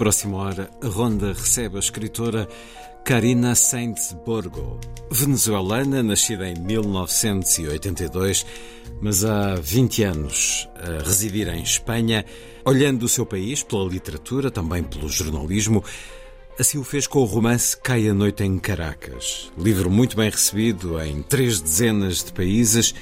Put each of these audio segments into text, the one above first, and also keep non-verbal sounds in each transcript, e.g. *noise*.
Próxima hora, a Ronda recebe a escritora Karina Sainz Borgo, venezuelana, nascida em 1982, mas há 20 anos a residir em Espanha, olhando o seu país pela literatura, também pelo jornalismo. Assim o fez com o romance Cai a Noite em Caracas, livro muito bem recebido em três dezenas de países.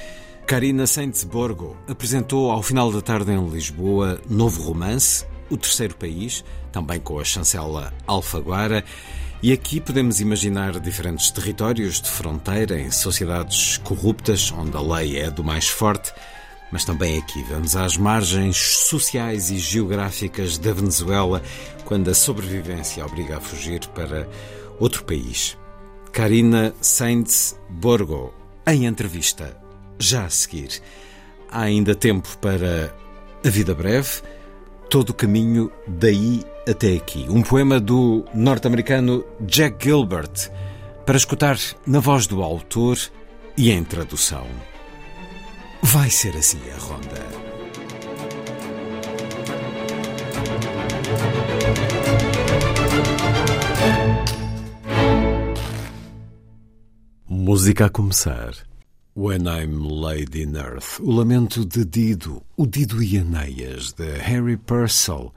Karina Sainz Borgo apresentou ao final da tarde em Lisboa novo romance, O Terceiro País, também com a chancela Alfaguara. E aqui podemos imaginar diferentes territórios de fronteira em sociedades corruptas, onde a lei é do mais forte. Mas também aqui vamos às margens sociais e geográficas da Venezuela, quando a sobrevivência obriga a fugir para outro país. Karina Sainz Borgo, em entrevista já a seguir. Há ainda tempo para A Vida Breve, todo o caminho daí até aqui. Um poema do norte-americano Jack Gilbert, para escutar na voz do autor e em tradução. Vai ser assim a ronda. Música a começar. When I'm Laid in Earth, o lamento de Dido, o Dido e Aneias, de Harry Purcell,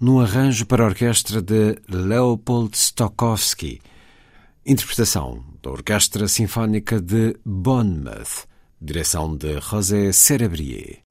no arranjo para a orquestra de Leopold Stokowski, interpretação da Orquestra Sinfónica de Bournemouth, direção de José Cerebrier.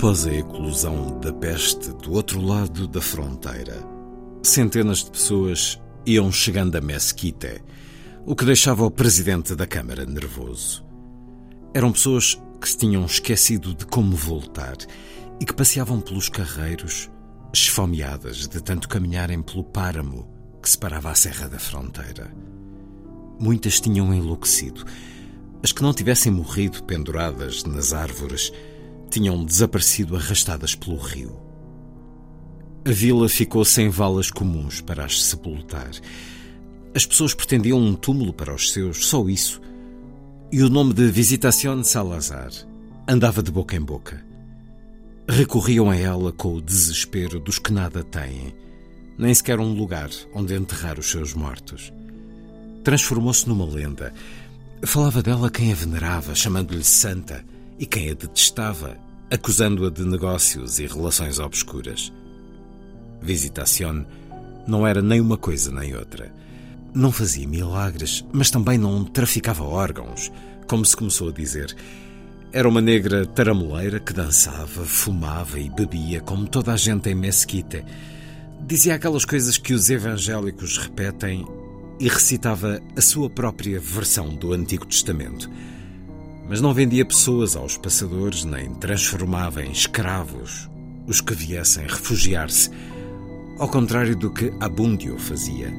Após a eclosão da peste do outro lado da fronteira, centenas de pessoas iam chegando a Mesquite, o que deixava o presidente da Câmara nervoso. Eram pessoas que se tinham esquecido de como voltar e que passeavam pelos carreiros, esfomeadas de tanto caminharem pelo páramo que separava a Serra da Fronteira. Muitas tinham enlouquecido. As que não tivessem morrido penduradas nas árvores tinham desaparecido arrastadas pelo rio. A vila ficou sem valas comuns para as sepultar. As pessoas pretendiam um túmulo para os seus, só isso. E o nome de Visitación Salazar andava de boca em boca. Recorriam a ela com o desespero dos que nada têm, nem sequer um lugar onde enterrar os seus mortos. Transformou-se numa lenda. Falava dela quem a venerava, chamando-lhe santa e quem a detestava, acusando-a de negócios e relações obscuras. Visitación não era nem uma coisa nem outra. Não fazia milagres, mas também não traficava órgãos, como se começou a dizer. Era uma negra taramoleira que dançava, fumava e bebia como toda a gente em Mesquite. Dizia aquelas coisas que os evangélicos repetem e recitava a sua própria versão do Antigo Testamento mas não vendia pessoas aos passadores nem transformava em escravos os que viessem refugiar-se, ao contrário do que Abundio fazia.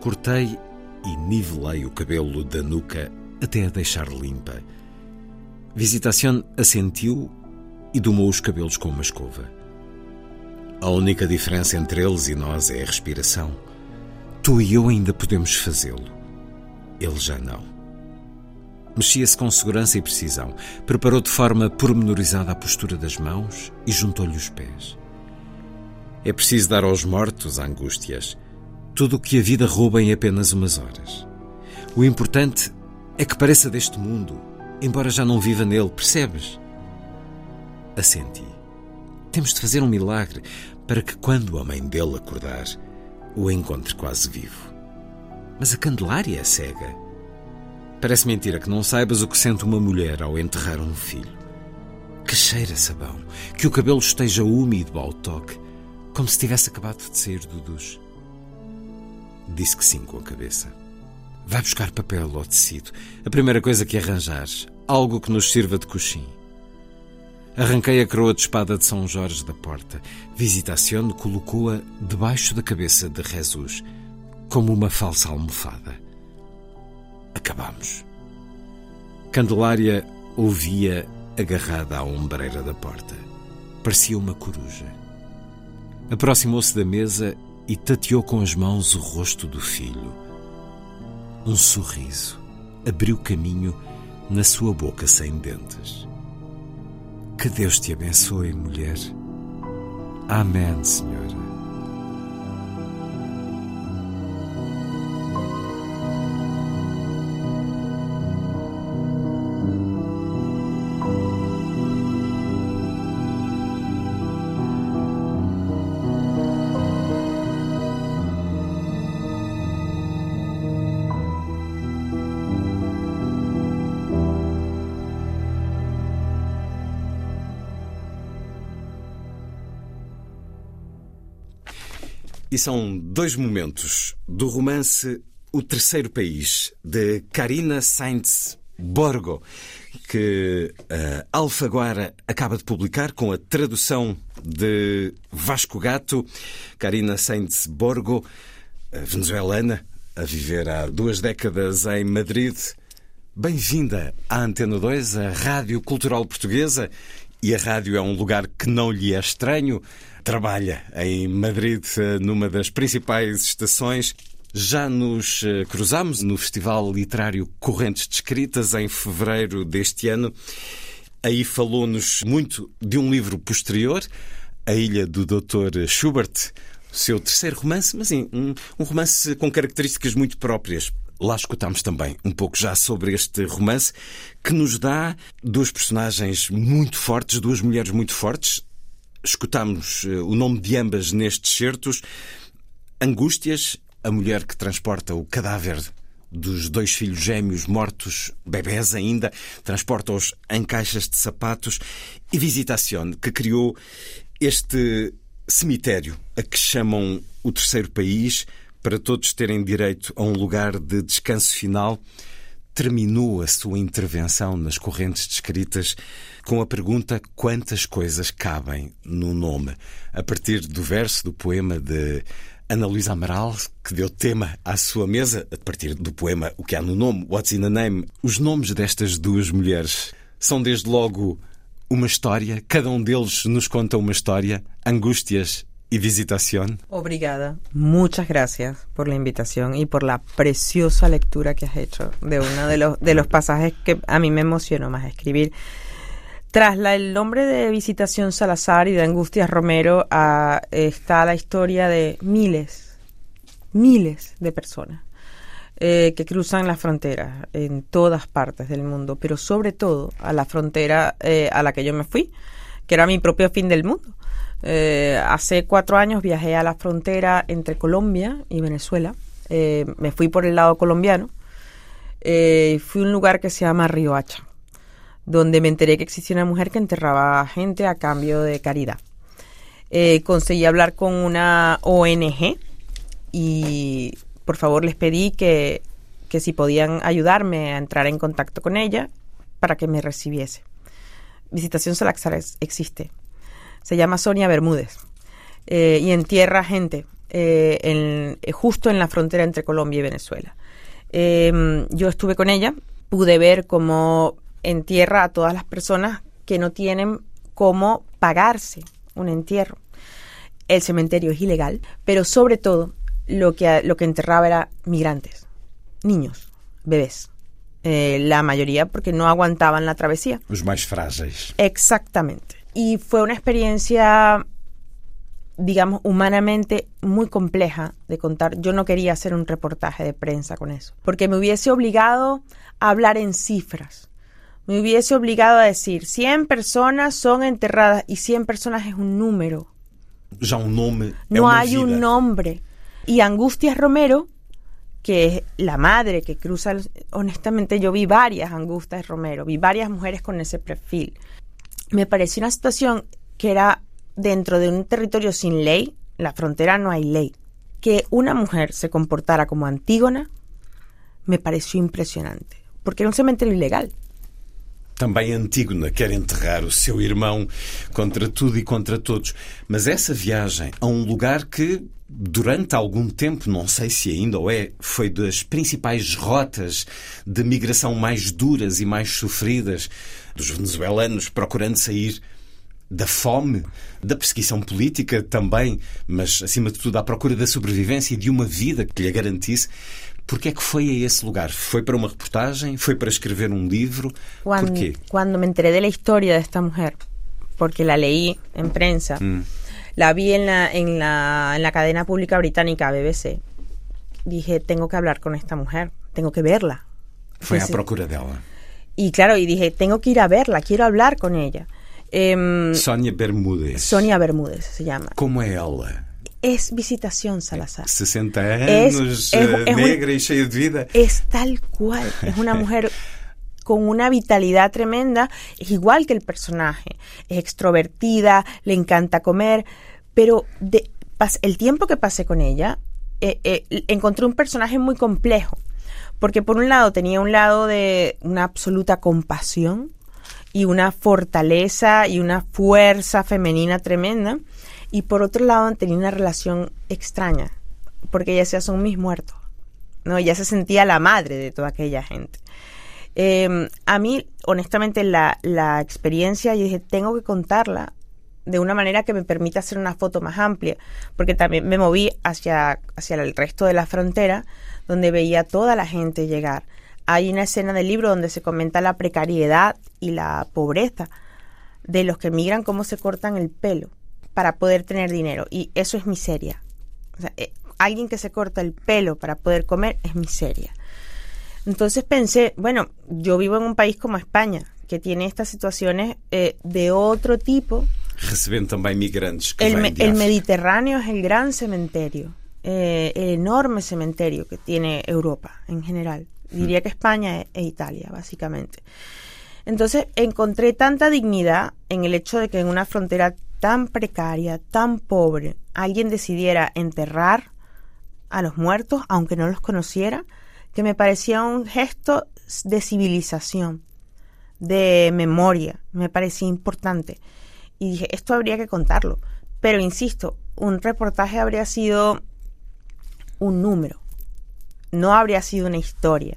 Cortei e nivelei o cabelo da nuca até a deixar limpa. Visitación assentiu e domou os cabelos com uma escova. A única diferença entre eles e nós é a respiração. Tu e eu ainda podemos fazê-lo. Ele já não. Mexia-se com segurança e precisão. Preparou de forma pormenorizada a postura das mãos e juntou-lhe os pés. É preciso dar aos mortos angústias tudo o que a vida rouba em apenas umas horas. O importante é que pareça deste mundo, embora já não viva nele, percebes? Assenti. Temos de fazer um milagre para que, quando a mãe dele acordar, o encontre quase vivo. Mas a Candelária é cega. Parece mentira que não saibas o que sente uma mulher ao enterrar um filho. Que cheira sabão, que o cabelo esteja úmido ao toque, como se tivesse acabado de sair do duche. Disse que sim com a cabeça. Vai buscar papel ou tecido. A primeira coisa que arranjares. Algo que nos sirva de coxim. Arranquei a coroa de espada de São Jorge da porta. Visitación colocou-a debaixo da cabeça de Jesus, como uma falsa almofada. Acabamos. Candelária ouvia agarrada à ombreira da porta. Parecia uma coruja. Aproximou-se da mesa e tateou com as mãos o rosto do filho. Um sorriso abriu caminho na sua boca sem dentes. Que Deus te abençoe, mulher. Amém, Senhora. São dois momentos do romance O Terceiro País, de Karina Sainz Borgo, que a Alfaguara acaba de publicar com a tradução de Vasco Gato. Karina Sainz Borgo, venezuelana, a viver há duas décadas em Madrid. Bem-vinda à Antena 2, a Rádio Cultural Portuguesa. E a rádio é um lugar que não lhe é estranho trabalha em Madrid, eh, numa das principais estações. Já nos eh, cruzamos no Festival Literário Correntes de Escritas em fevereiro deste ano. Aí falou-nos muito de um livro posterior, A Ilha do Dr. Schubert, seu terceiro romance, mas sim, um, um romance com características muito próprias. Lá escutámos também um pouco já sobre este romance que nos dá duas personagens muito fortes, duas mulheres muito fortes. Escutámos eh, o nome de ambas nestes certos. Angústias, a mulher que transporta o cadáver dos dois filhos gêmeos mortos, bebés ainda, transporta-os em caixas de sapatos, e Visitación, que criou este cemitério a que chamam o terceiro país, para todos terem direito a um lugar de descanso final, terminou a sua intervenção nas correntes descritas com a pergunta quantas coisas cabem no nome, a partir do verso do poema de Ana Luísa Amaral, que deu tema à sua mesa, a partir do poema O que há no nome, What's in a Name. Os nomes destas duas mulheres são desde logo uma história, cada um deles nos conta uma história, angústias y visitación. Obrigada. Muchas gracias por la invitación y por la preciosa lectura que has hecho de uno de los, de los pasajes que a mí me emocionó más escribir. Tras la, el nombre de Visitación Salazar y de Angustias Romero está la historia de miles, miles de personas eh, que cruzan las fronteras en todas partes del mundo, pero sobre todo a la frontera eh, a la que yo me fui, que era mi propio fin del mundo. Eh, hace cuatro años viajé a la frontera entre Colombia y Venezuela. me fui por el lado colombiano. fui a un lugar que se llama Río Hacha, donde me enteré que existía una mujer que enterraba gente a cambio de caridad. conseguí hablar con una ONG y por favor les pedí que, que si podían ayudarme a entrar en contacto con ella para que me recibiese. Visitación Salaxar existe. Se llama Sonia Bermúdez eh, y entierra gente eh, en, eh, justo en la frontera entre Colombia y Venezuela. Em, yo estuve con ella, pude ver cómo entierra a todas las personas que no tienen cómo pagarse un entierro. El cementerio es ilegal, pero sobre todo lo que, lo que enterraba era migrantes, niños, bebés. Eh, la mayoría porque no aguantaban la travesía. Los más frágiles. Exactamente. Y fue una experiencia, digamos, humanamente muy compleja de contar. Yo no quería hacer un reportaje de prensa con eso, porque me hubiese obligado a hablar en cifras. Me hubiese obligado a decir 100 personas son enterradas y 100 personas es un número. Ya un nombre. No hay un nombre. Y Angustias Romero, que es la madre que cruza, honestamente yo vi varias Angustias Romero, vi varias mujeres con ese perfil. Me pareció una situación que era dentro de un territorio sin ley, la frontera no hay ley, que una mujer se comportara como Antígona, me pareció impresionante, porque era un cementerio ilegal. Também Antígona quer enterrar o seu irmão contra tudo e contra todos. Mas essa viagem a um lugar que durante algum tempo, não sei se ainda ou é, foi das principais rotas de migração mais duras e mais sofridas dos venezuelanos procurando sair da fome, da perseguição política também, mas acima de tudo à procura da sobrevivência e de uma vida que lhe garantisse. Por que é que foi a esse lugar? Foi para uma reportagem? Foi para escrever um livro? Quando, Por quê? Quando me enteré da história desta mulher, porque la leí em prensa, hum. La vi en la, en la, en la cadena pública británica BBC. Dije, tengo que hablar con esta mujer, tengo que verla. Fue a procura de ella. Y claro, y dije, tengo que ir a verla, quiero hablar con ella. Eh, Sonia Bermúdez. Sonia Bermúdez se llama. ¿Cómo es ella? Es Visitación Salazar. 60 años, es, es, es negra un, y llena de vida. Es tal cual. Es una mujer *laughs* con una vitalidad tremenda, es igual que el personaje, es extrovertida, le encanta comer, pero de, el tiempo que pasé con ella, eh, eh, encontré un personaje muy complejo, porque por un lado tenía un lado de una absoluta compasión y una fortaleza y una fuerza femenina tremenda, y por otro lado tenía una relación extraña, porque ella hacía son mis muertos, ¿no? Ella se sentía la madre de toda aquella gente. Eh, a mí, honestamente, la, la experiencia, yo dije, tengo que contarla de una manera que me permita hacer una foto más amplia, porque también me moví hacia, hacia el resto de la frontera, donde veía toda la gente llegar. Hay una escena del libro donde se comenta la precariedad y la pobreza de los que migran, cómo se cortan el pelo para poder tener dinero. Y eso es miseria. O sea, eh, alguien que se corta el pelo para poder comer es miseria. Entonces pensé, bueno, yo vivo en un país como España, que tiene estas situaciones eh, de otro tipo. Reciben también migrantes que El, me-. Mediterráneo es el gran cementerio, eh, el enorme cementerio que tiene Europa en general. Diría que España e, e Italia, básicamente. Entonces encontré tanta dignidad en el hecho de que en una frontera tan precaria, tan pobre, alguien decidiera enterrar a los muertos, aunque no los conociera, que me parecía un gesto de civilización, de memoria, me parecía importante. Y dije, esto habría que contarlo. Pero insisto, un reportaje habría sido un número, no habría sido una historia.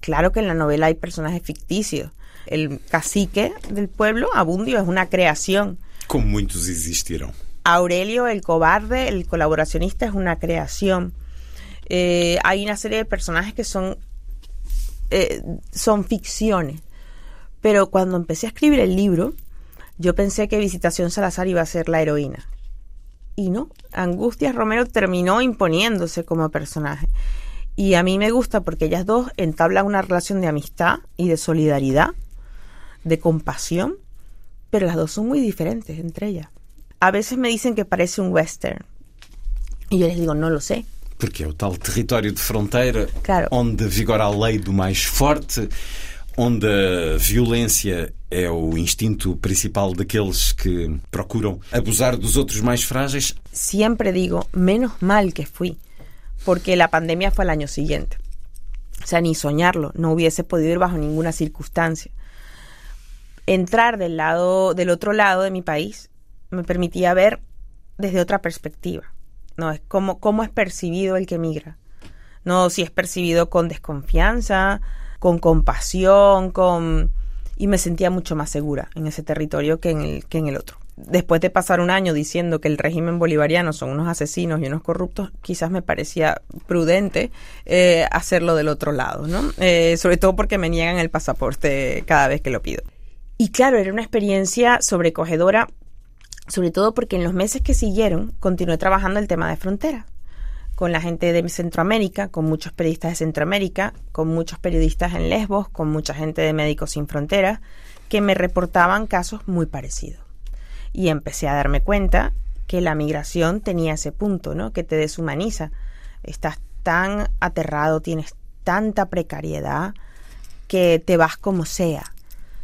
Claro que en la novela hay personajes ficticios. El cacique del pueblo, Abundio, es una creación. Como muitos existiram. Aurelio el cobarde, el colaboracionista, es una creación. Eh, hay una serie de personajes que son, eh, son ficciones. Pero cuando empecé a escribir el libro, yo pensé que Visitación Salazar iba a ser la heroína. Y no, Angustias Romero terminó imponiéndose como personaje. Y a mí me gusta porque ellas dos entablan una relación de amistad y de solidaridad, de compasión, pero las dos son muy diferentes entre ellas. A veces me dicen que parece un western. Y yo les digo, no lo sé. Porque é o tal território de fronteira Claro. onde vigora a lei do mais forte, onde a violência é o instinto principal daqueles que procuram abusar dos outros mais frágeis. Siempre digo, menos mal que fui, porque la pandemia fue al año siguiente. O sea, ni soñarlo, no hubiese podido ir bajo ninguna circunstancia. Entrar del lado, del otro lado de mi país, me permitía ver desde otra perspectiva. No es cómo, cómo es percibido el que migra. No si es percibido con desconfianza, con compasión, con y me sentía mucho más segura en ese territorio que en el, que en el otro. Después de pasar un año diciendo que el régimen bolivariano son unos asesinos y unos corruptos, quizás me parecía prudente eh, hacerlo del otro lado, ¿no? Eh, sobre todo porque me niegan el pasaporte cada vez que lo pido. Y claro, era una experiencia sobrecogedora, sobre todo porque en los meses que siguieron continué trabajando el tema de frontera con la gente de Centroamérica, con muchos periodistas de Centroamérica, con muchos periodistas en Lesbos, con mucha gente de Médicos Sin Fronteras, que me reportaban casos muy parecidos. Y empecé a darme cuenta que la migración tenía ese punto, ¿no? Que te deshumaniza. Estás tan aterrado, tienes tanta precariedad que te vas como sea.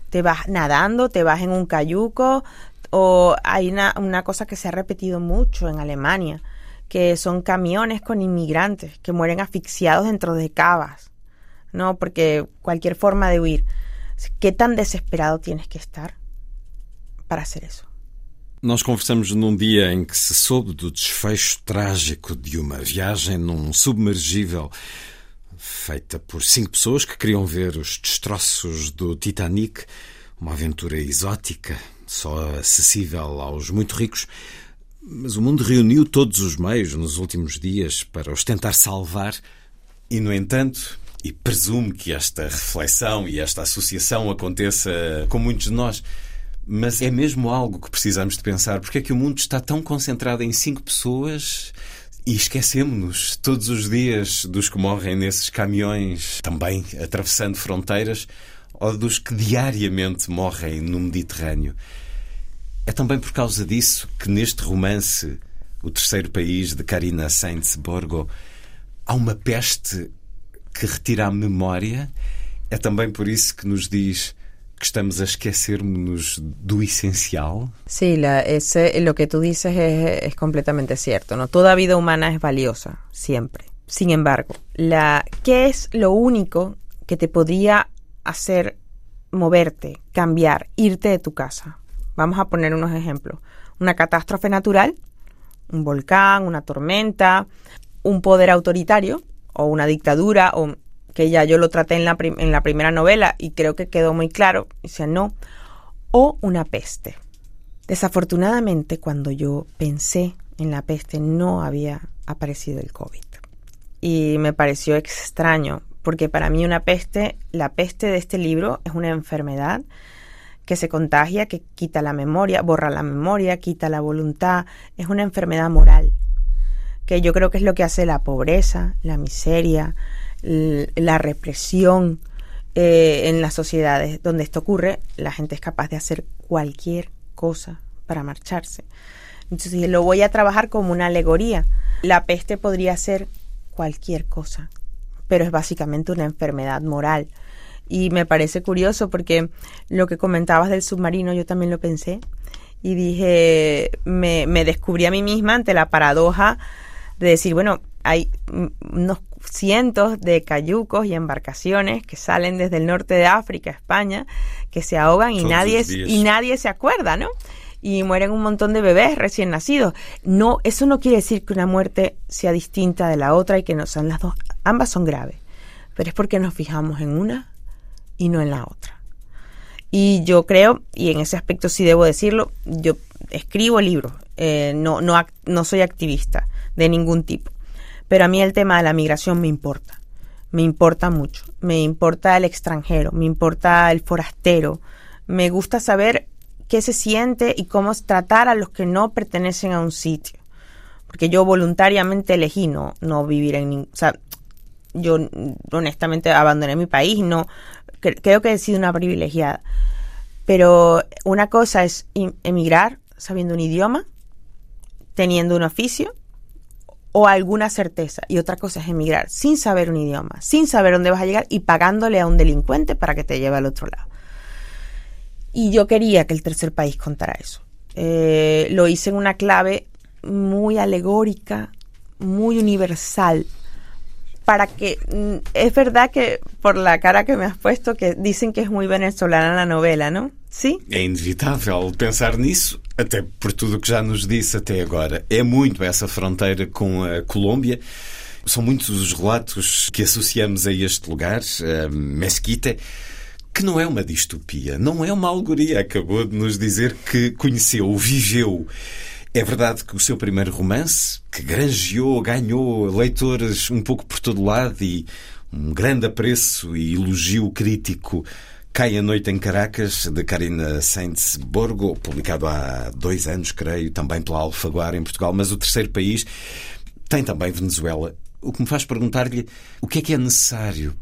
Te vas nadando, te vas en un cayuco, o hay una, una cosa que se ha repetido mucho en Alemania, que son camiones con inmigrantes que mueren asfixiados dentro de cavas, ¿no? Porque cualquier forma de huir. ¿Qué tan desesperado tienes que estar para hacer eso? Nós conversamos num dia em que se soube do desfecho trágico de uma viagem num submergível feita por cinco pessoas que queriam ver os destroços do Titanic, uma aventura exótica, só acessível aos muito ricos. Mas o mundo reuniu todos os meios nos últimos dias para os tentar salvar e, no entanto, e presumo que esta reflexão e esta associação aconteça com muitos de nós, mas é mesmo algo que precisamos de pensar. Porque é que o mundo está tão concentrado em cinco pessoas e esquecemos-nos todos os dias dos que morrem nesses caminhões, também atravessando fronteiras, ou dos que diariamente morrem no Mediterrâneo. É também por causa disso que neste romance, O Terceiro País, de Karina Sainz-Borgo, há uma peste que retira a memória. É também por isso que nos diz que estamos a esquecermos do essencial. Sí, la, ese, lo que tú dices es, es completamente cierto. ¿no? Toda vida humana es valiosa, siempre. Sin embargo, la, ¿qué es lo único que te podría hacer moverte, cambiar, irte de tu casa? Vamos a poner unos ejemplos. Una catástrofe natural, un volcán, una tormenta, un poder autoritario o una dictadura, o que ya yo lo traté en la, primera novela y creo que quedó muy claro, dice no, o una peste. Desafortunadamente, cuando yo pensé en la peste, no había aparecido el COVID. Y me pareció extraño, porque para mí una peste, la peste de este libro es una enfermedad que se contagia, que quita la memoria, borra la memoria, quita la voluntad, es una enfermedad moral. que yo creo que es lo que hace la pobreza, la miseria, la represión eh, en las sociedades donde esto ocurre, la gente es capaz de hacer cualquier cosa para marcharse. Entonces lo voy a trabajar como una alegoría. La peste podría ser cualquier cosa, pero es básicamente una enfermedad moral. Y me parece curioso porque lo que comentabas del submarino, yo también lo pensé y dije, me, me descubrí a mí misma ante la paradoja de decir, bueno, hay unos cientos de cayucos y embarcaciones que salen desde el norte de África, España, que se ahogan y nadie, y nadie se acuerda, ¿no? Y mueren un montón de bebés recién nacidos. No, eso no quiere decir que una muerte sea distinta de la otra y que no sean las dos. Ambas son graves, pero es porque nos fijamos en una y no en la otra. Y yo creo, y en ese aspecto sí debo decirlo, yo escribo libros, eh, no, no, no soy activista de ningún tipo pero a mí el tema de la migración me importa, me importa mucho, me importa el extranjero, me importa el forastero, me gusta saber qué se siente y cómo tratar a los que no pertenecen a un sitio. Porque yo voluntariamente elegí no, no vivir en ningún... yo honestamente abandoné mi país, no creo que he sido una privilegiada. Pero una cosa es emigrar sabiendo un idioma, teniendo un oficio o alguna certeza. Y otra cosa es emigrar sin saber un idioma, sin saber dónde vas a llegar y pagándole a un delincuente para que te lleve al otro lado. Y yo quería que el tercer país contara eso. Eh, lo hice en una clave muy alegórica, muy universal, para que mm, es verdad que por la cara que me has puesto que dicen que es muy venezolana la novela, ¿no? Sim. É inevitável pensar nisso, até por tudo o que já nos disse até agora. É muito essa fronteira com a Colômbia. São muitos os relatos que associamos a este lugar, a Mesquita, que não é uma distopia, não é uma alegoria. Acabou de nos dizer que conheceu, viveu. É verdade que o seu primeiro romance, que granjeou, ganhou leitores um pouco por todo lado e um grande apreço e elogio crítico Cai a Noite em Caracas, de Karina Sainz Borgo, publicado há dois anos, creio, também pela Alfaguara em Portugal, mas o terceiro país tem também Venezuela. O que me faz perguntar-lhe o que é que é necessário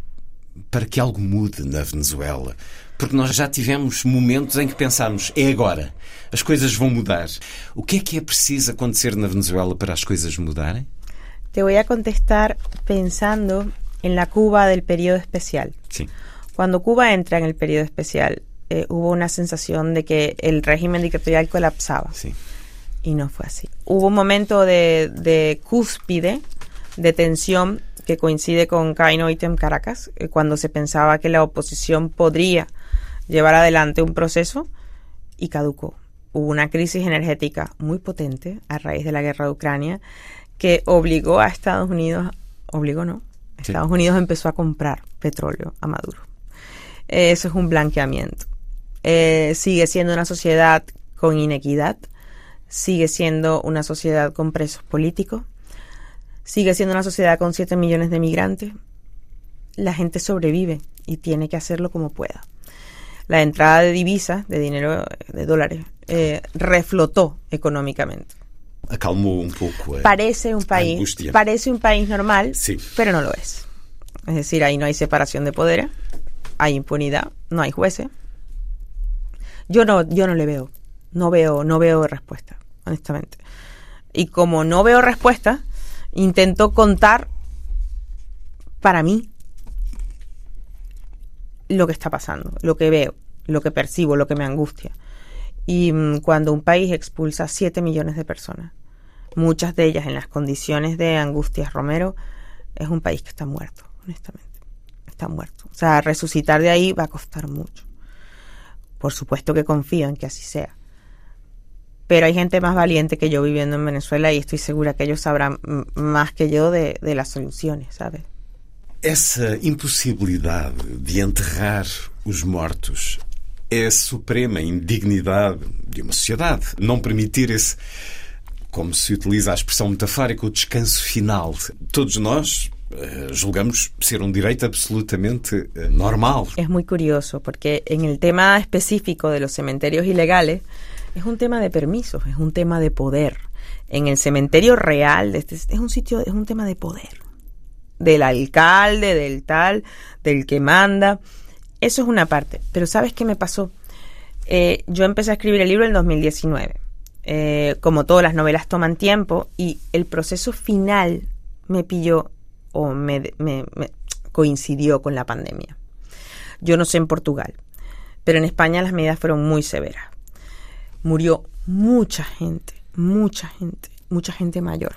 para que algo mude na Venezuela. Porque nós já tivemos momentos em que pensámos, é agora, as coisas vão mudar. O que é que é preciso acontecer na Venezuela para as coisas mudarem? Te voy a contestar pensando en la Cuba del período especial. Sí. Cuando Cuba entra en el periodo especial, eh, hubo una sensación de que el régimen dictatorial colapsaba. Y no fue así. Hubo un momento de, cúspide, de tensión, que coincide con Caino Item Caracas, eh, cuando se pensaba que la oposición podría llevar adelante un proceso y caducó. Hubo una crisis energética muy potente a raíz de la guerra de Ucrania que obligó a Estados Unidos, obligó no, Estados Unidos empezó a comprar petróleo a Maduro. Eso es un blanqueamiento. Eh, sigue siendo una sociedad con inequidad, sigue siendo una sociedad con presos políticos, sigue siendo una sociedad con 7 millones de migrantes. La gente sobrevive y tiene que hacerlo como pueda. La entrada de divisas, de dinero, de dólares, eh, reflotó económicamente. Acalmó un poco. parece un país, parece un país normal, pero no lo es. Es decir, ahí no hay separación de poderes hay impunidad, no hay jueces. Yo no, yo no le veo, no veo, no veo respuesta, honestamente. Y como no veo respuesta, intento contar para mí lo que está pasando, lo que veo, lo que percibo, lo que me angustia. Y mm, cuando un país expulsa a 7 millones de personas, muchas de ellas en las condiciones de Angustias Romero, es un país que está muerto, honestamente está muerto. O sea, resucitar de ahí va a costar mucho. Por supuesto que confío en que así sea. Pero hay gente más valiente que yo viviendo en Venezuela y estoy segura que ellos sabrán más que yo de, de las soluciones, ¿sabes? Essa impossibilidade de enterrar os mortos é a suprema indignidade de uma sociedade. Não permitir esse, como se utiliza a expressão metafórica, o descanso final. Todos nós Eh, julgamos ser un derecho absolutamente eh, normal. Es muy curioso porque en el tema específico de los cementerios ilegales es un tema de permisos, es un tema de poder. en el cementerio real, este, es un sitio, es un tema de poder, del alcalde, del tal, del que manda. Eso es una parte. Pero ¿sabes qué me pasó? Eh, yo empecé a escribir el libro en 2019. Eh, como todas las novelas toman tiempo y el proceso final me pilló o me, me coincidió con la pandemia. Yo no sé en Portugal, pero en España las medidas fueron muy severas. Murió mucha gente, mucha gente, mucha gente mayor.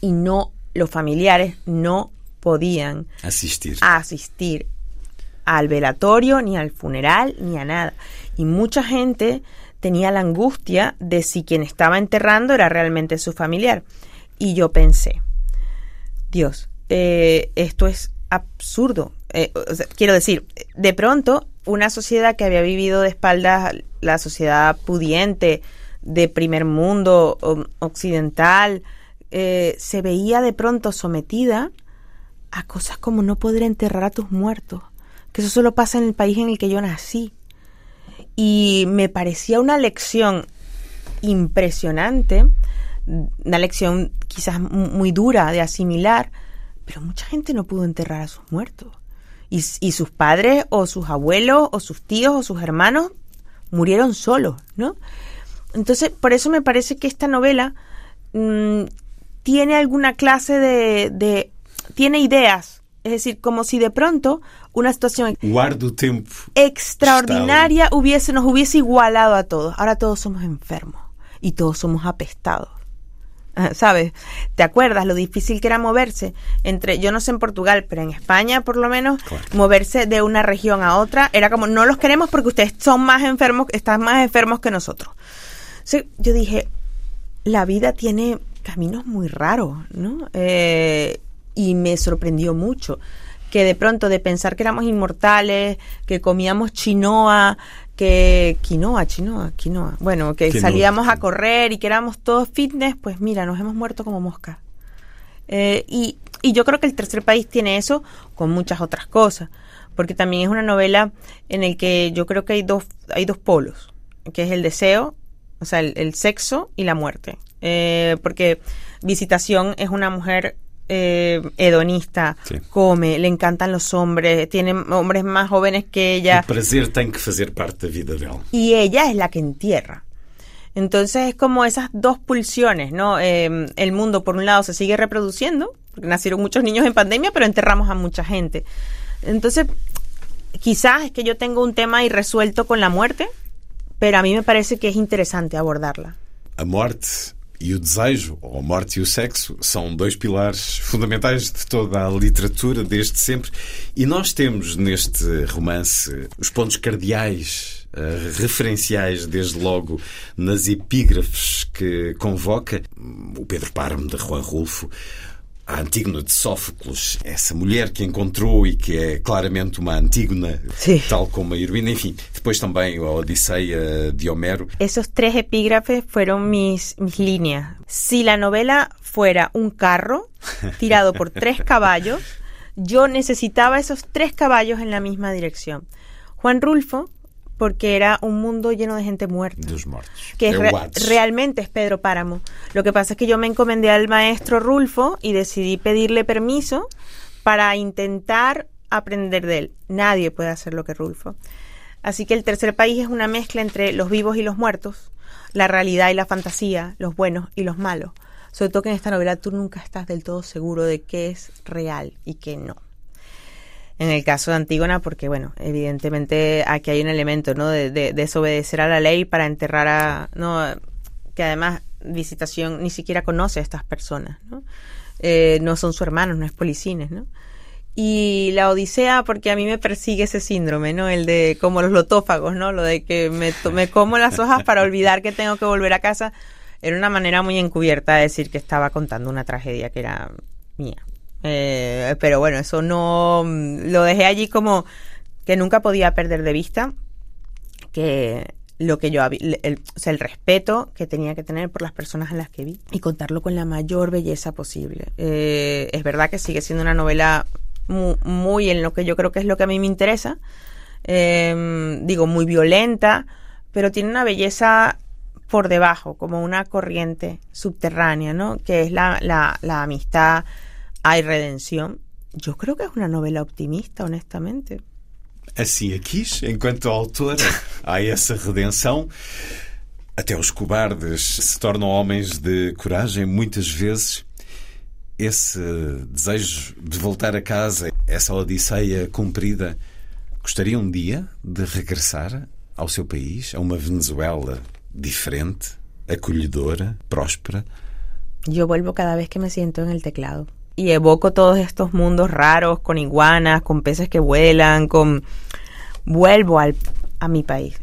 Y no, los familiares no podían asistir. asistir al velatorio, ni al funeral, ni a nada. Y mucha gente tenía la angustia de si quien estaba enterrando era realmente su familiar. Y yo pensé, Dios, eh, esto es absurdo. Eh, quiero decir, de pronto, una sociedad que había vivido de espaldas, la sociedad pudiente, de primer mundo, occidental, eh, se veía de pronto sometida a cosas como no poder enterrar a tus muertos, que eso solo pasa en el país en el que yo nací. Y me parecía una lección impresionante, una lección quizás muy dura de asimilar, pero mucha gente no pudo enterrar a sus muertos. Y, sus padres o sus abuelos o sus tíos o sus hermanos murieron solos, ¿no? Entonces, por eso me parece que esta novela mm, tiene alguna clase de, de, tiene ideas. Es decir, como si de pronto una situación extraordinaria hubiese, nos hubiese igualado a todos. Ahora todos somos enfermos y todos somos apestados. ¿sabes? ¿Te acuerdas lo difícil que era moverse entre, yo no sé en Portugal, pero en España por lo menos, moverse de una región a otra era como, no los queremos porque ustedes son más enfermos, están más enfermos que nosotros. yo dije, la vida tiene caminos muy raros, ¿no? Eh, y me sorprendió mucho que de pronto de pensar que éramos inmortales, que comíamos chinoa, que quinoa, chinoa, quinoa, bueno, que salíamos a correr y que éramos todos fitness, pues mira, nos hemos muerto como moscas. Eh, y, y yo creo que el tercer país tiene eso con muchas otras cosas, porque también es una novela en el que yo creo que hay dos, hay dos polos, que es el deseo, o sea, el, sexo y la muerte. Eh, porque Visitación es una mujer eh, hedonista, come, le encantan los hombres, tiene hombres más jóvenes que ella. El placer tiene que hacer parte de la vida de él. Y ella es la que entierra. Entonces es como esas dos pulsiones, ¿no? Em, el mundo, por un lado, se sigue reproduciendo, porque nacieron muchos niños en pandemia, pero enterramos a mucha gente. Entonces, quizás es que yo tengo un tema irresuelto con la muerte, pero a mí me parece que es interesante abordarla. A muerte e o desejo, ou a morte e o sexo, são dois pilares fundamentais de toda a literatura desde sempre. E nós temos neste romance os pontos cardeais, uh, referenciais, desde logo nas epígrafes que convoca o Pedro Parmo de Juan Rulfo, a Antígona de Sófocles, essa mulher que encontrou e que é claramente uma Antígona, sí. tal como a heroína, enfim. Depois também a Odisseia de Homero. Esos tres epígrafes fueron mis, mis líneas. Si la novela fuera un carro tirado por tres *laughs* caballos, yo necesitaba esos tres caballos en la misma dirección. Juan Rulfo porque era un mundo lleno de gente muerta. Que realmente es Pedro Páramo. Lo que pasa es que yo me encomendé al maestro Rulfo y decidí pedirle permiso para intentar aprender de él. Nadie puede hacer lo que Rulfo. Así que el tercer país es una mezcla entre los vivos y los muertos, la realidad y la fantasía, los buenos y los malos. Sobre todo que en esta novela tú nunca estás del todo seguro de qué es real y qué no en el caso de Antígona, porque bueno, evidentemente aquí hay un elemento, ¿no? De, desobedecer a la ley para enterrar a, no, que además Visitación ni siquiera conoce a estas personas, ¿no? Eh, no son sus hermanos, no es policines, ¿no? Y la Odisea, porque a mí me persigue ese síndrome, ¿no? El de como los lotófagos, ¿no? Lo de que me, me como las hojas para olvidar que tengo que volver a casa. Era una manera muy encubierta de decir que estaba contando una tragedia que era mía. Eh, pero bueno, eso no lo dejé allí como que nunca podía perder de vista que lo que yo el, el respeto que tenía que tener por las personas a las que vi y contarlo con la mayor belleza posible. Eh, es verdad que sigue siendo una novela muy, en lo que yo creo que es lo que a mí me interesa. Em, digo, muy violenta, pero tiene una belleza por debajo, como una corriente subterránea, ¿no? Que es la, la, la amistad, hay redención. Yo creo que es una novela optimista, honestamente. Assim a quis, enquanto autora, há essa redenção. Até os cobardes se tornam homens de coragem, muitas vezes. Esse desejo de voltar a casa, essa odisseia cumprida, gostaria um dia de regressar ao seu país, a uma Venezuela diferente, acolhedora, próspera? Yo vuelvo cada vez que me siento en el teclado y evoco todos estos mundos raros con iguanas, con peces que vuelan, con vuelvo al, a mi país.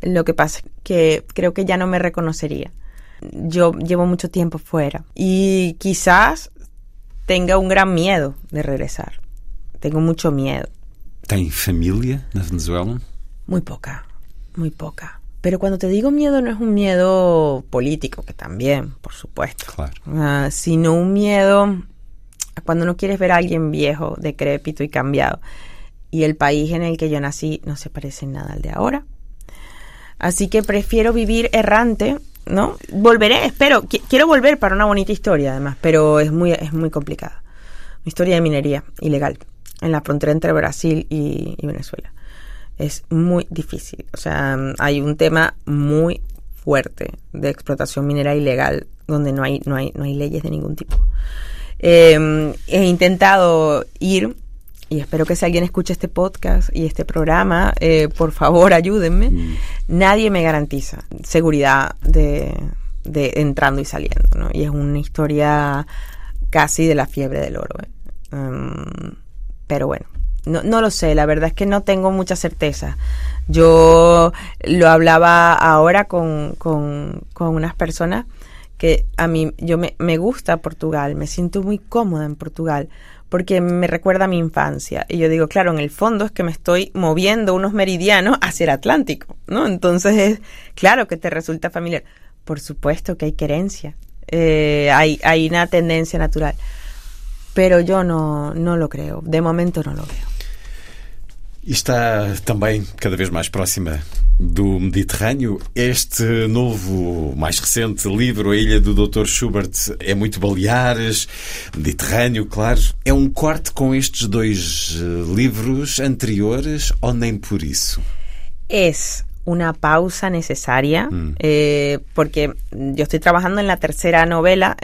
Lo que pasa es que creo que ya no me reconocería. Yo llevo mucho tiempo fuera y quizás tenga un gran miedo de regresar. Tengo mucho miedo. ¿Tem familia na Venezuela? Muy poca, muy poca. Pero cuando te digo miedo no es un miedo político, que también, por supuesto, Claro. Ah, sino un miedo cuando no quieres ver a alguien viejo, decrépito y cambiado. Y el país en el que yo nací no se parece en nada al de ahora. Así que prefiero vivir errante, ¿no? Volveré, espero, qui- quiero volver para una bonita historia además, pero es muy, es muy complicada. Una historia de minería ilegal en la frontera entre Brasil y, y Venezuela. Es muy difícil. O sea, hay un tema muy fuerte de explotación minera ilegal donde no hay, no hay, no hay leyes de ningún tipo. Eh, he intentado ir y espero que si alguien escucha este podcast y este programa, eh, por favor *laughs* ayúdenme. Nadie me garantiza seguridad de, de entrando y saliendo, ¿no? Y es una historia casi de la fiebre del oro. ¿eh? Um, pero bueno, no, no lo sé, la verdad es que no tengo mucha certeza. Yo lo hablaba ahora con, con, con unas personas que a mí yo me, me gusta Portugal, me siento muy cómoda en Portugal porque me recuerda a mi infancia. Y yo digo, claro, en el fondo es que me estoy moviendo unos meridianos *laughs* hacia el Atlántico, ¿no? Entonces es claro que te resulta familiar. Por supuesto que hay querencia, eh, hay, hay una tendencia natural, pero yo no, no lo creo, de momento no lo veo. E está também cada vez mais próxima do Mediterrâneo. Este novo, mais recente livro, A Ilha do Dr. Schubert, é muito Baleares, Mediterrâneo, claro. É um corte com estes dois eh, livros anteriores ou nem por isso? es una pausa necesaria eh, porque yo estoy trabajando en la tercera novela,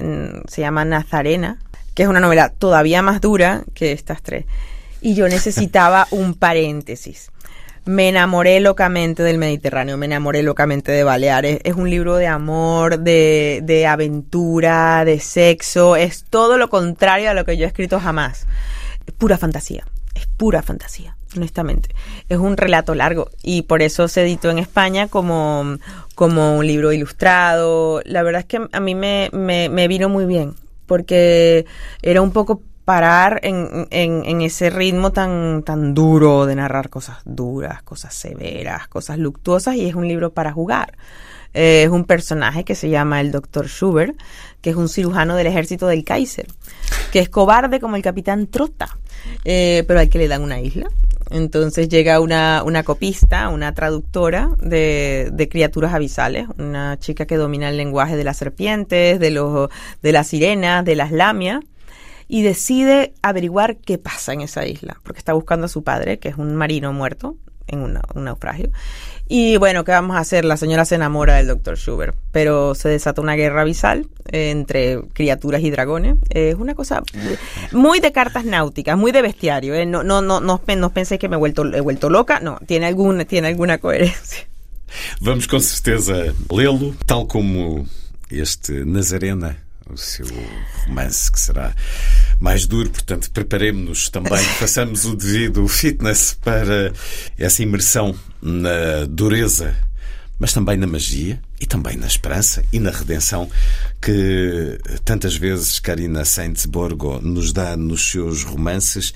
se llama Nazarena, que es una novela todavía más dura que estas tres. Y yo necesitaba un paréntesis. Me enamoré locamente del Mediterráneo, me enamoré locamente de Baleares. Es un libro de amor, de, de aventura, de sexo. Es todo lo contrario a lo que yo he escrito jamás. Es pura fantasía. Es pura fantasía, honestamente. Es un relato largo y por eso se editó en España como, como un libro ilustrado. La verdad es que a mí me, me, me vino muy bien porque era un poco parar en, en, ese ritmo tan, tan duro de narrar cosas duras, cosas severas, cosas luctuosas y es un libro para jugar. Eh, es un personaje que se llama el Dr. Schubert, que es un cirujano del ejército del Kaiser, que es cobarde como el capitán Trota, eh, pero al que le dan una isla. Entonces llega una, una copista, una traductora de, de criaturas abisales, una chica que domina el lenguaje de las serpientes, de, los, de las sirenas, de las lamias, y decide averiguar qué pasa en esa isla, porque está buscando a su padre, que es un marino muerto en un naufragio. Y bueno, ¿qué vamos a hacer? La señora se enamora del doctor Schubert, pero se desata una guerra abisal eh, entre criaturas y dragones. Es una cosa muy de cartas náuticas, muy de bestiario. eh. No, no, no, no, no penséis que me he vuelto, he vuelto loca. No, tiene alguna, tiene alguna coherencia. Vamos com certeza lê-lo, tal como este Nazarena, o seu romance que será mais duro, portanto, preparemos-nos também, *laughs* façamos o devido fitness para essa imersão na dureza, mas também na magia e também na esperança e na redenção que tantas vezes Karina Sainz-Borgo nos dá nos seus romances.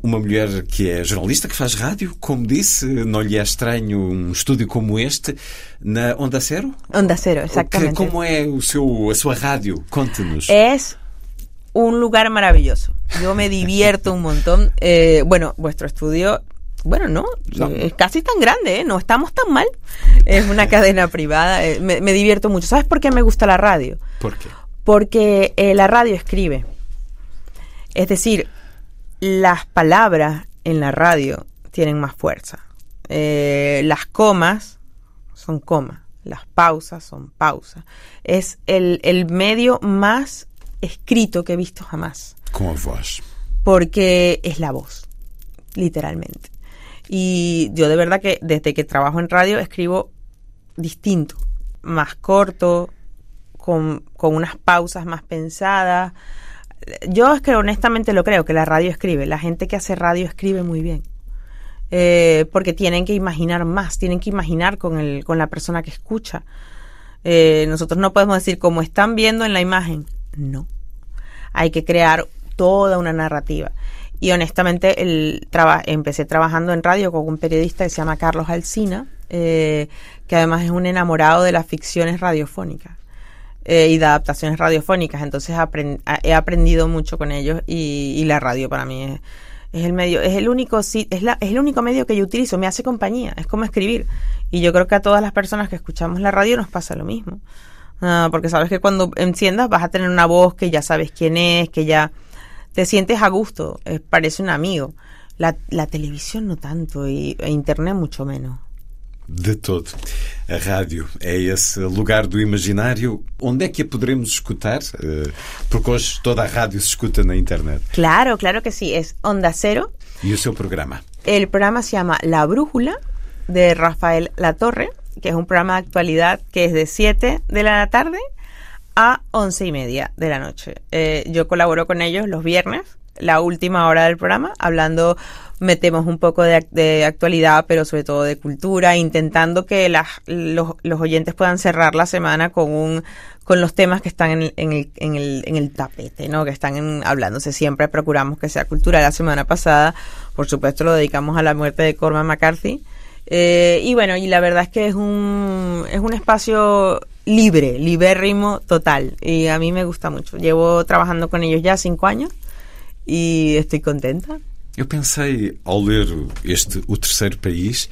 Uma mulher que é jornalista, que faz rádio, como disse, não lhe é estranho um estúdio como este, na Onda Cero? Onda Cero, Que- exactamente. como é o seu, a sua rádio? Conte-nos. Es un lugar maravilloso. Yo me divierto un montón. Eh, bueno, vuestro estudio bueno, no, No. es casi tan grande, ¿eh? no estamos tan mal. Es una cadena privada, eh, me, me divierto mucho. ¿Sabes por qué me gusta la radio? ¿Por qué? Porque eh, la radio escribe. Es decir, las palabras en la radio tienen más fuerza. Eh, las comas son comas, las pausas son pausas. Es el, el medio más escrito que he visto jamás a voz. porque es la voz, literalmente. Y yo de verdad que desde que trabajo en radio escribo distinto, más corto, con, con unas pausas más pensadas. Yo es que honestamente lo creo, que la radio escribe, la gente que hace radio escribe muy bien. Eh, porque tienen que imaginar más, tienen que imaginar con, el, con la persona que escucha. Eh, nosotros no podemos decir como están viendo en la imagen, no hay que crear toda una narrativa. Y honestamente, el empecé trabajando en radio con un periodista que se llama Carlos Alsina, eh, que además es un enamorado de las ficciones radiofónicas eh, y de adaptaciones radiofónicas. Entonces apren- a- he aprendido mucho con ellos y, y la radio para mí es, es el medio, es el único es, la, es el único medio que yo utilizo, me hace compañía, es como escribir. Y yo creo que a todas las personas que escuchamos la radio nos pasa lo mismo. Ah, porque sabes que cuando enciendas vas a tener una voz que ya sabes quién es, que ya te sientes a gusto, eh, parece un amigo. La, la televisión no tanto y e internet mucho menos. De todo. A rádio é esse lugar do imaginário. Onde é que a poderemos escutar? Eh, Porque hoje toda a rádio se escuta na internet. Claro, claro que sí, es Onda Cero. E o seu programa? El programa se llama La Brújula de Rafael Latorre, que es un programa de actualidad que es de 7 de la tarde a 11 y media de la noche. Eh, yo colaboro con ellos los viernes, la última hora del programa, hablando, metemos un poco de, de actualidad, pero sobre todo de cultura, intentando que las, los, los oyentes puedan cerrar la semana con un con los temas que están en, el- en el, en, el, en el tapete, ¿no? Que están en- hablándose siempre, procuramos que sea cultural. La semana pasada, por supuesto, lo dedicamos a la muerte de Cormac McCarthy. Eh, y bueno, y la verdad es que es un, es un espacio libre, libérrimo total. Y a mí me gusta mucho. Llevo trabajando con ellos ya cinco años y estoy contenta. Eu pensei, ao ler este O Terceiro País,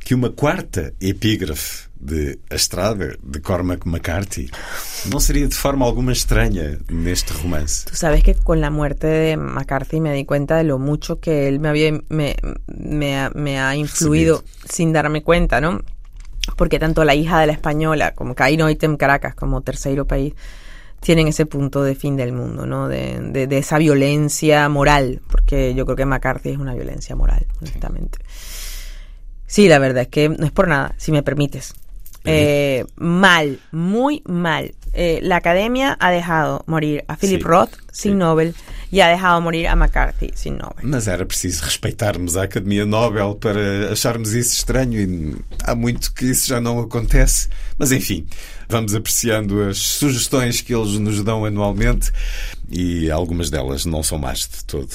que uma quarta epígrafe de A Estrada, de Cormac McCarthy, não seria de forma alguma estranha neste romance. Tú sabes que con la muerte de McCarthy me di cuenta de lo mucho que él me había me, me, ha- me ha influido sin darme cuenta, ¿no? Porque tanto la hija de la española como Caíno Item Caracas como Terceiro País tienen ese punto de fin del mundo, ¿no? De, de, de esa violencia moral, porque yo creo que McCarthy es una violencia moral, honestamente. Sí, la verdad es que no es por nada, si me permites. Eh, mal, muy mal. Eh, la academia ha dejado morir a Philip Sí, Roth sin sí. Nobel y ha dejado morir a McCarthy sin Nobel. Mas era preciso respeitarmos a Academia Nobel para acharmos isso estranho e há muito que isso já não acontece. Mas enfim, vamos apreciando as sugestões que eles nos dão anualmente e algumas delas não são más de todo.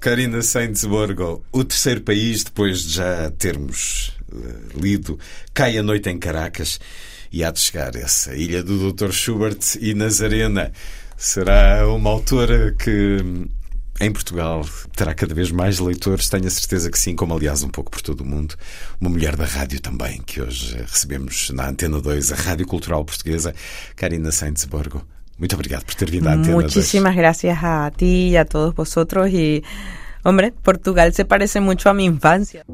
Karina Sainz-Borgo, o terceiro país, depois de já termos eh, lido Cai a Noite em Caracas, e há de chegar essa Ilha do Dr. Schubert e Nazarena. Será uma autora que em Portugal terá cada vez mais leitores, tenho a certeza que sim, como aliás um pouco por todo o mundo. Uma mulher da rádio também, que hoje recebemos na Antena 2, a Rádio Cultural Portuguesa, Karina Sainz-Borgo. Muito obrigado por ter vindo à Antena 2. Muchísimas gracias a ti y a todos vosotros y hombre, Portugal se parece mucho a mi infancia.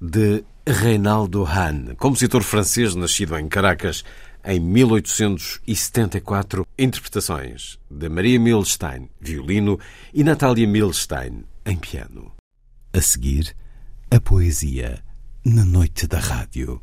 De Reinaldo Hahn, compositor francês nascido em Caracas em 1874. Interpretações de Maria Milstein, violino, e Natália Milstein, em piano. A seguir, a poesia na noite da rádio.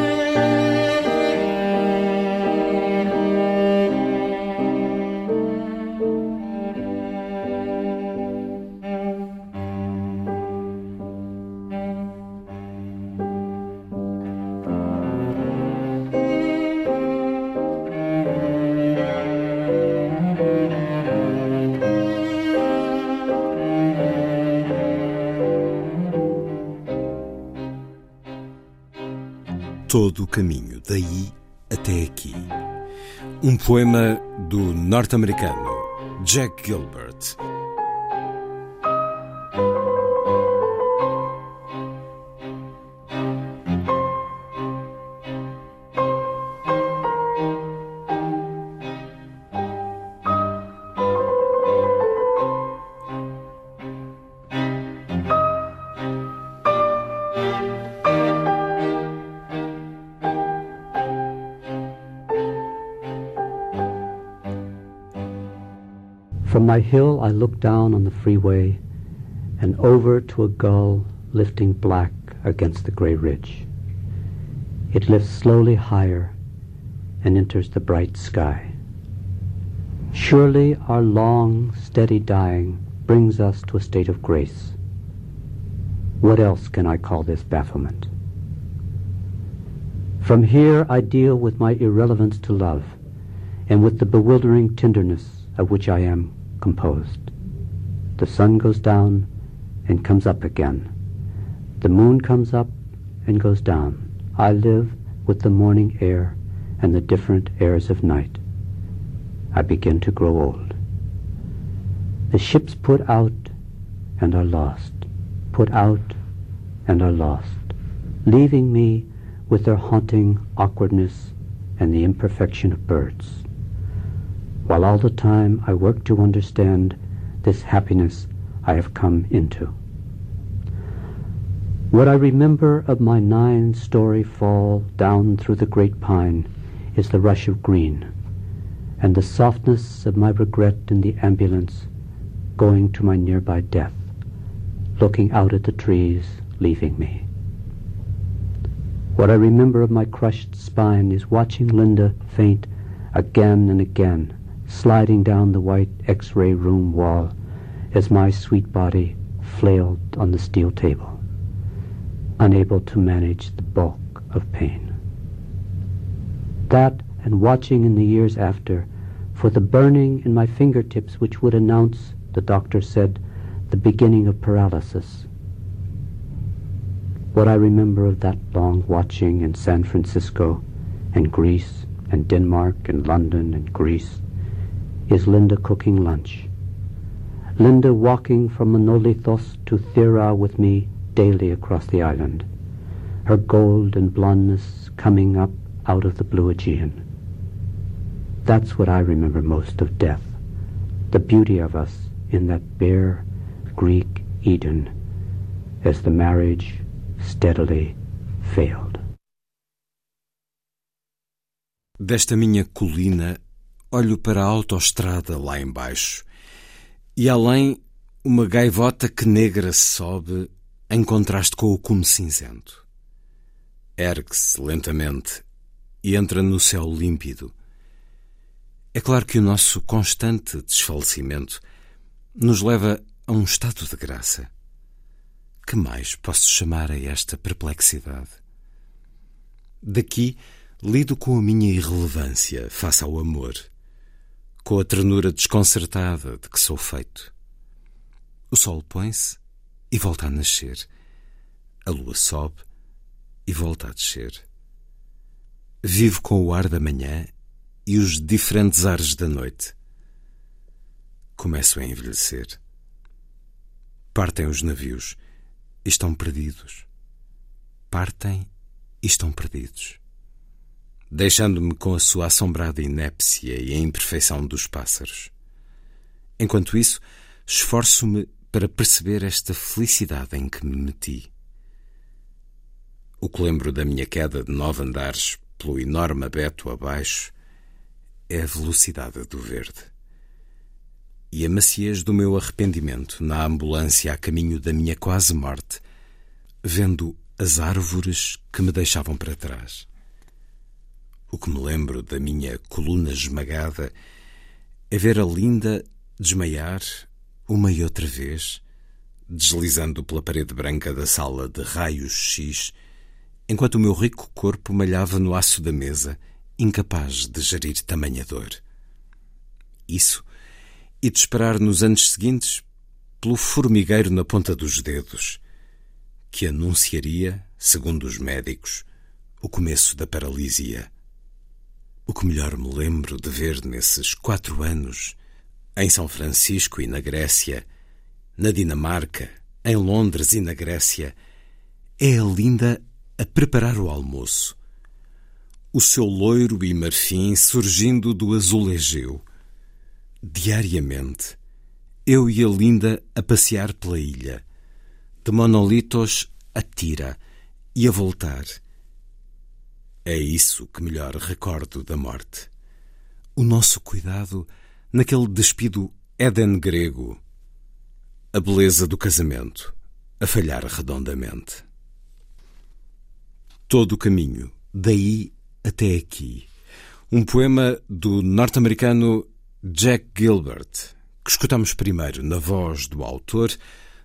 Todo o caminho daí até aqui. Um poema do norte-americano Jack Gilbert. My hill I look down on the freeway and over to a gull lifting black against the gray ridge. It lifts slowly higher and enters the bright sky. Surely our long, steady dying brings us to a state of grace. What else can I call this bafflement? From here I deal with my irrelevance to love and with the bewildering tenderness of which I am composed. The sun goes down and comes up again. The moon comes up and goes down. I live with the morning air and the different airs of night. I begin to grow old. The ships put out and are lost, put out and are lost, leaving me with their haunting awkwardness and the imperfection of birds while all the time I work to understand this happiness I have come into. What I remember of my nine-story fall down through the great pine is the rush of green, and the softness of my regret in the ambulance going to my nearby death, looking out at the trees, leaving me. What I remember of my crushed spine is watching Linda faint again and again sliding down the white X-ray room wall as my sweet body flailed on the steel table, unable to manage the bulk of pain. That and watching in the years after for the burning in my fingertips which would announce, the doctor said, the beginning of paralysis. What I remember of that long watching in San Francisco and Greece and Denmark and London and Greece is Linda cooking lunch. Linda walking from Monolithos to Thera with me daily across the island, her gold and blondness coming up out of the blue Aegean. That's what I remember most of death, the beauty of us in that bare Greek Eden as the marriage steadily failed. Desta minha colina, olho para a autoestrada lá embaixo e além uma gaivota que negra sobe em contraste com o cume cinzento. Ergue-se lentamente e entra no céu límpido. É claro que o nosso constante desfalecimento nos leva a um estado de graça. Que mais posso chamar a esta perplexidade? Daqui lido com a minha irrelevância face ao amor, com a ternura desconcertada de que sou feito. O sol põe-se e volta a nascer. A lua sobe e volta a descer. Vivo com o ar da manhã e os diferentes ares da noite. Começo a envelhecer. Partem os navios e estão perdidos. Partem e estão perdidos deixando-me com a sua assombrada inépcia e a imperfeição dos pássaros. Enquanto isso, esforço-me para perceber esta felicidade em que me meti. O que lembro da minha queda de nove andares pelo enorme abeto abaixo é a velocidade do verde. E a maciez do meu arrependimento na ambulância a caminho da minha quase morte, vendo as árvores que me deixavam para trás. O que me lembro da minha coluna esmagada é ver a linda desmaiar uma e outra vez, deslizando pela parede branca da sala de raios X, enquanto o meu rico corpo malhava no aço da mesa, incapaz de gerir tamanha dor. Isso, e de esperar nos anos seguintes pelo formigueiro na ponta dos dedos, que anunciaria, segundo os médicos, o começo da paralisia. O que melhor me lembro de ver nesses quatro anos, em São Francisco e na Grécia, na Dinamarca, em Londres e na Grécia, é a Linda a preparar o almoço. O seu loiro e marfim surgindo do azulejeu. Diariamente, eu e a Linda a passear pela ilha, de monolitos a tira e a voltar é isso que melhor recordo da morte. O nosso cuidado naquele despido Éden grego. A beleza do casamento a falhar redondamente. Todo o caminho, daí até aqui. Um poema do norte-americano Jack Gilbert, que escutamos primeiro na voz do autor,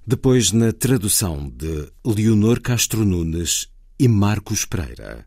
depois na tradução de Leonor Castro Nunes e Marcos Pereira.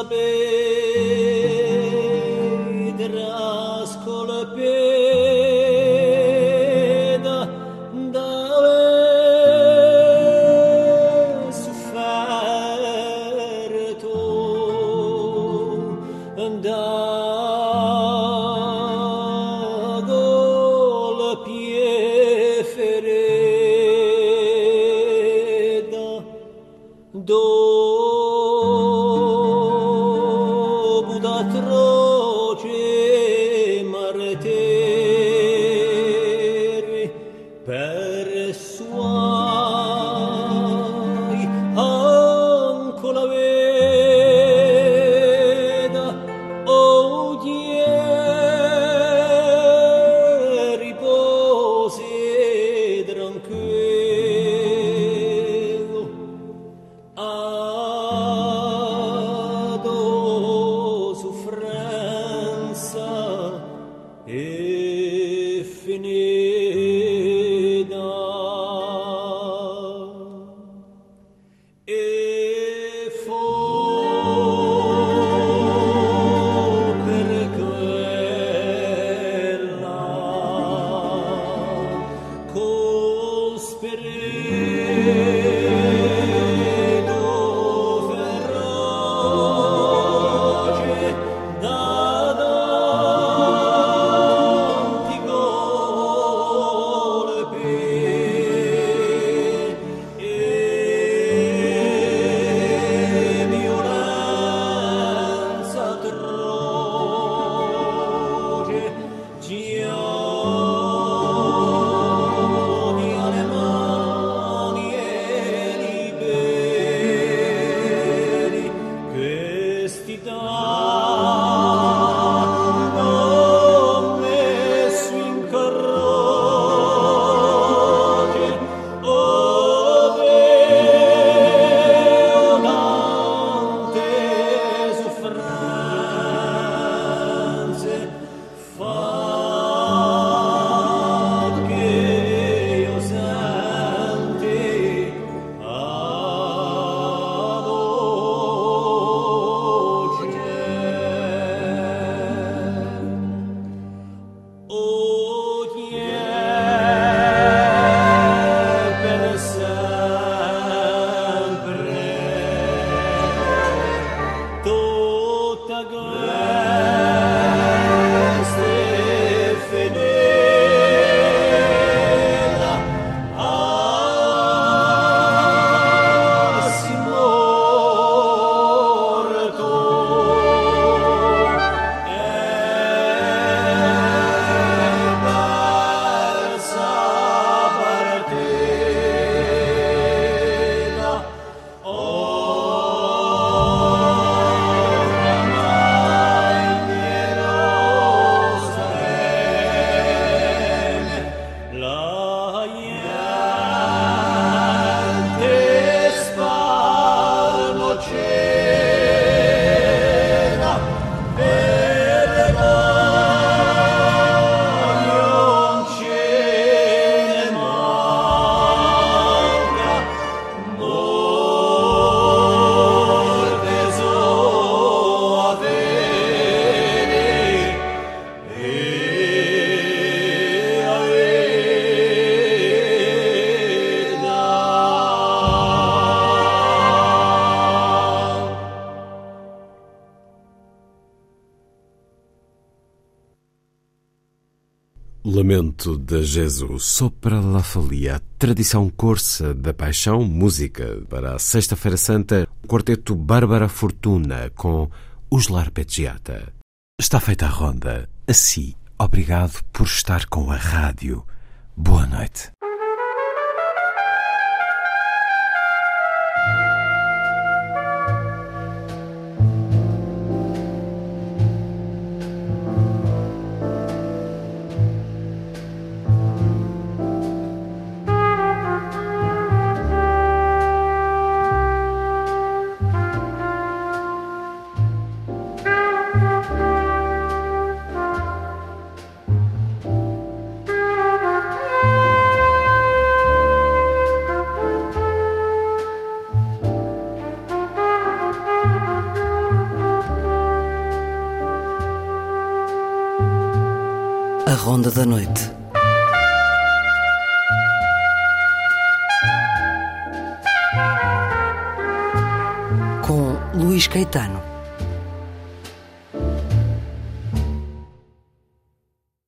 Elizabeth. De Jesus, Sopra la Folia, tradição corsa da paixão, música para a Sexta-feira Santa, quarteto Bárbara Fortuna com os Larpeggiata. Está feita a ronda. Assim, obrigado por estar com a rádio. Boa noite.